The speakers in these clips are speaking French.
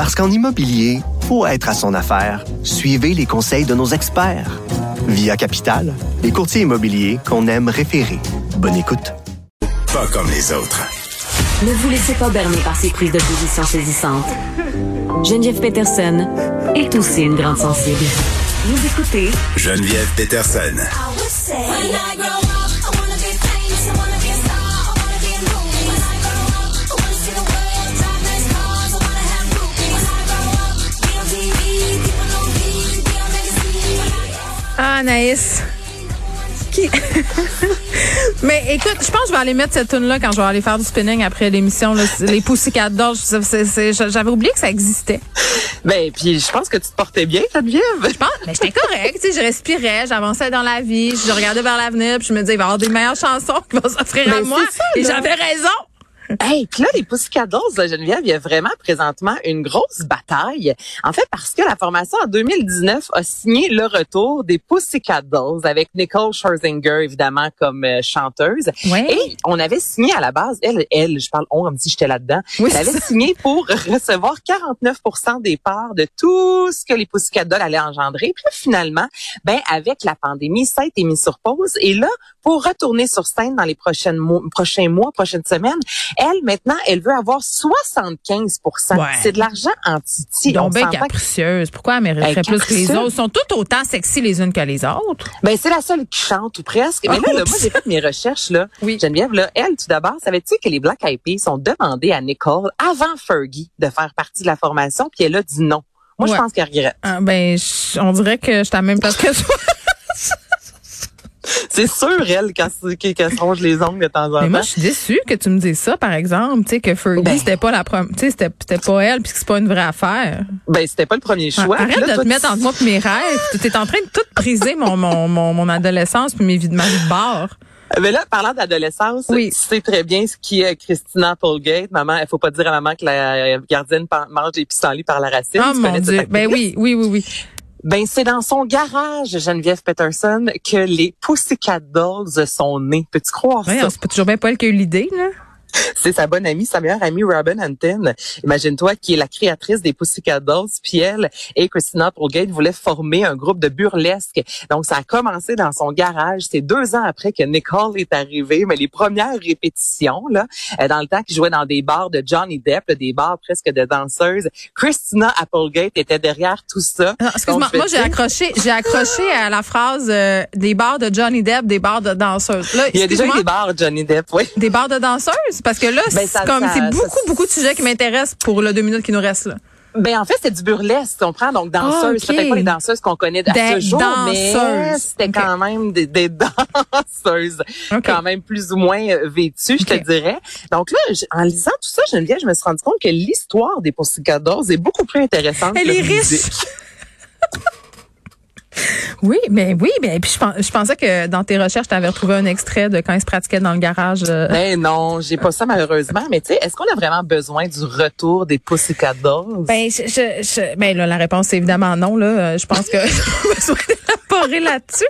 Parce qu'en immobilier, pour être à son affaire, suivez les conseils de nos experts. Via Capital, les courtiers immobiliers qu'on aime référer. Bonne écoute. Pas comme les autres. Ne vous laissez pas berner par ces prises de position saisissantes. Geneviève Peterson est aussi une grande sensible. Vous écoutez Geneviève Peterson. Anaïs. Qui... Mais écoute, je pense que je vais aller mettre cette tune là quand je vais aller faire du spinning après l'émission. Les Pussycat Dolls, j'avais oublié que ça existait. Ben, puis je pense que tu te portais bien, Geneviève. Je pense, mais j'étais correct, tu sais, je respirais, j'avançais dans la vie, je regardais vers l'avenir, puis je me disais, il va y avoir des meilleures chansons qui vont s'offrir à Ben, moi. ça, Et j'avais raison. Hey, puis là, les Pussycat Dolls, là, Geneviève, il y a vraiment présentement une grosse bataille. En fait, parce que la formation en 2019 a signé le retour des Pussycat Dolls avec Nicole Scherzinger, évidemment, comme euh, chanteuse. Ouais. Et on avait signé à la base, elle, elle, je parle on comme si j'étais là-dedans, Oui, elle avait signé pour recevoir 49 des parts de tout ce que les Pussycat Dolls allaient engendrer. Puis là, finalement, ben avec la pandémie, ça a été mis sur pause. Et là, pour retourner sur scène dans les prochaines mois, prochains mois, prochaines semaines, elle, maintenant, elle veut avoir 75 Ouais. C'est de l'argent en titi. Donc, que- capricieuse. Pourquoi elle mériterait Ben, plus que les autres? Ils sont toutes autant sexy les unes que les autres. Ben, c'est la seule qui chante ou presque. Mais là, là, moi, j'ai fait mes recherches, là. Oui. Geneviève, là, elle, tout d'abord, savais-tu que les Black Eyed Peas ont demandé à Nicole, avant Fergie, de faire partie de la formation, puis elle a dit non. Moi, Ouais. je pense qu'elle regrette. Ah, ben, on dirait que je même place que toi. C'est sûr, elle, qu'elle qu'elle se ronge les ongles de temps en Mais moi, temps. je suis déçue que tu me dises ça, par exemple. Tu sais, que Fergie, Ben. c'était pas la première, tu sais, c'était, pas elle, puis que c'est pas une vraie affaire. Ben, c'était pas le premier choix. Arrête là, de toi, te mettre entre moi et mes rêves. Tu es en train de tout briser mon, mon, mon, mon adolescence puis mes vies de ma vie de bar. Mais là, parlant d'adolescence, Oui. tu sais très bien ce qui est Christina Applegate. Maman, il faut pas dire à maman que la gardienne mange des pissenlits par la racine. Oh Tu mon Dieu. Ben oui, oui, oui, oui. Ben, c'est dans son garage, Geneviève Peterson, que les Pussycat Dolls sont nés. Peux-tu croire Ouais, ça? c'est pas toujours bien Paul qui a eu l'idée, là. C'est sa bonne amie, sa meilleure amie Robin Antin. Imagine-toi qui est la créatrice des Pussycat Dolls. Puis elle et Christina Applegate voulaient former un groupe de burlesque. Donc ça a commencé dans son garage. C'est deux ans après que Nicole est arrivée. Mais les premières répétitions, là, euh, dans le temps qu'ils jouaient dans des bars de Johnny Depp, là, des bars presque de danseuses, Christina Applegate était derrière tout ça. Non, Excuse-moi, moi j'ai accroché, j'ai accroché à la phrase euh, des bars de Johnny Depp, des bars de danseuses. Là, Il y a déjà eu des bars Johnny Depp, oui. des bars de danseuses? Parce que là Ben, c'est comme ça- beaucoup beaucoup de sujets qui m'intéressent pour le deux minutes qui nous restent là. Ben en fait, c'est du burlesque, tu comprends? Donc danseuses, Ah, ok. peut-être pas les danseuses qu'on connaît à Des ce jour, mais danseuses. c'était Ok. quand même des, des danseuses, quand même plus ou moins euh, vêtues, je te dirais. Donc là, en lisant tout ça, Geneviève, je me suis rendu compte que l'histoire des Pussycat Dolls est beaucoup plus intéressante. Elle que est riche. Oui, mais oui, mais puis je, pens- je pensais que dans tes recherches tu avais retrouvé un extrait de quand ils se pratiquaient dans le garage. euh. Ben non, j'ai pas ça malheureusement. Mais tu sais, est-ce qu'on a vraiment besoin du retour des Pussycat Dolls? Ben, je, je, je- ben là, la réponse c'est évidemment non. Là, Euh, je pense que là-dessus.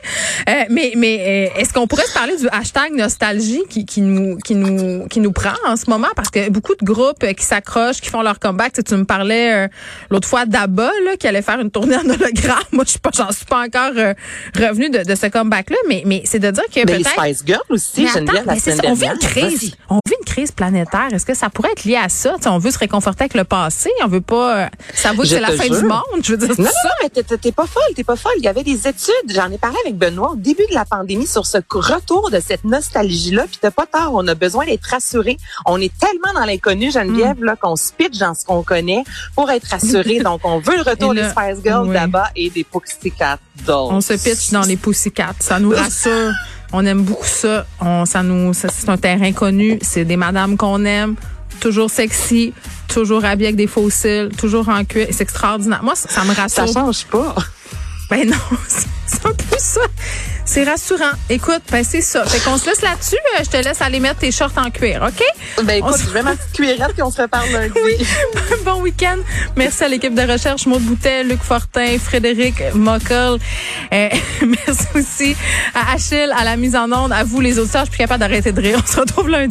Euh, mais, mais euh, est-ce qu'on pourrait se parler du hashtag nostalgie qui, qui nous, qui nous, qui nous prend en ce moment? Parce que beaucoup de groupes qui s'accrochent, qui font leur comeback. Tu, sais, tu me parlais euh, l'autre fois d'Abba là, qui allait faire une tournée en hologramme. Moi, je suis pas, j'en suis pas encore euh, revenue de, de ce comeback-là. Mais, mais c'est de dire que mais les peut-être. Spice Girls aussi, Geneviève, la semaine vit une crise. On vit une crise planétaire. Est-ce que ça pourrait être lié à ça? On veut se réconforter avec le passé. On veut pas. euh, ça vaut que c'est la fin jure. du monde. Je veux dire, Non, ça. non, mais t'es- pas folle, t'es pas folle. Il y avait des études, j'en ai parlé avec Benoît au début de la pandémie sur ce retour de cette nostalgie-là. Puis t'as pas tard, on a besoin d'être rassuré. On est tellement dans l'inconnu, Geneviève, Mm. là, qu'on se pitch dans ce qu'on connaît pour être rassuré. Donc, on veut le retour Et des Spice Girls oui. là-bas et des Pussycat Dolls. On se pitch dans les Pussycats. Ça nous rassure. On aime beaucoup ça. On, ça nous, ça, c'est un terrain connu. C'est des madames qu'on aime. toujours sexy, toujours habillé avec des fossiles, toujours en cuir. C'est extraordinaire. Moi, ça, ça me Ça rassure. change pas. Ben non, c'est un peu ça. C'est rassurant. Écoute, ben c'est ça. Fait qu'on se laisse là-dessus. Euh, Je te laisse aller mettre tes shorts en cuir, OK? Ben écoute, On se- je vais ma petite cuillerette puis on se reparle lundi. Oui. bon week-end. Merci à l'équipe de recherche Maud Boutet, Luc Fortin, Frédéric Mockel. Euh, merci aussi à Achille, à la mise en onde, à vous les auditeurs. Je suis plus capable d'arrêter de rire. On se retrouve lundi.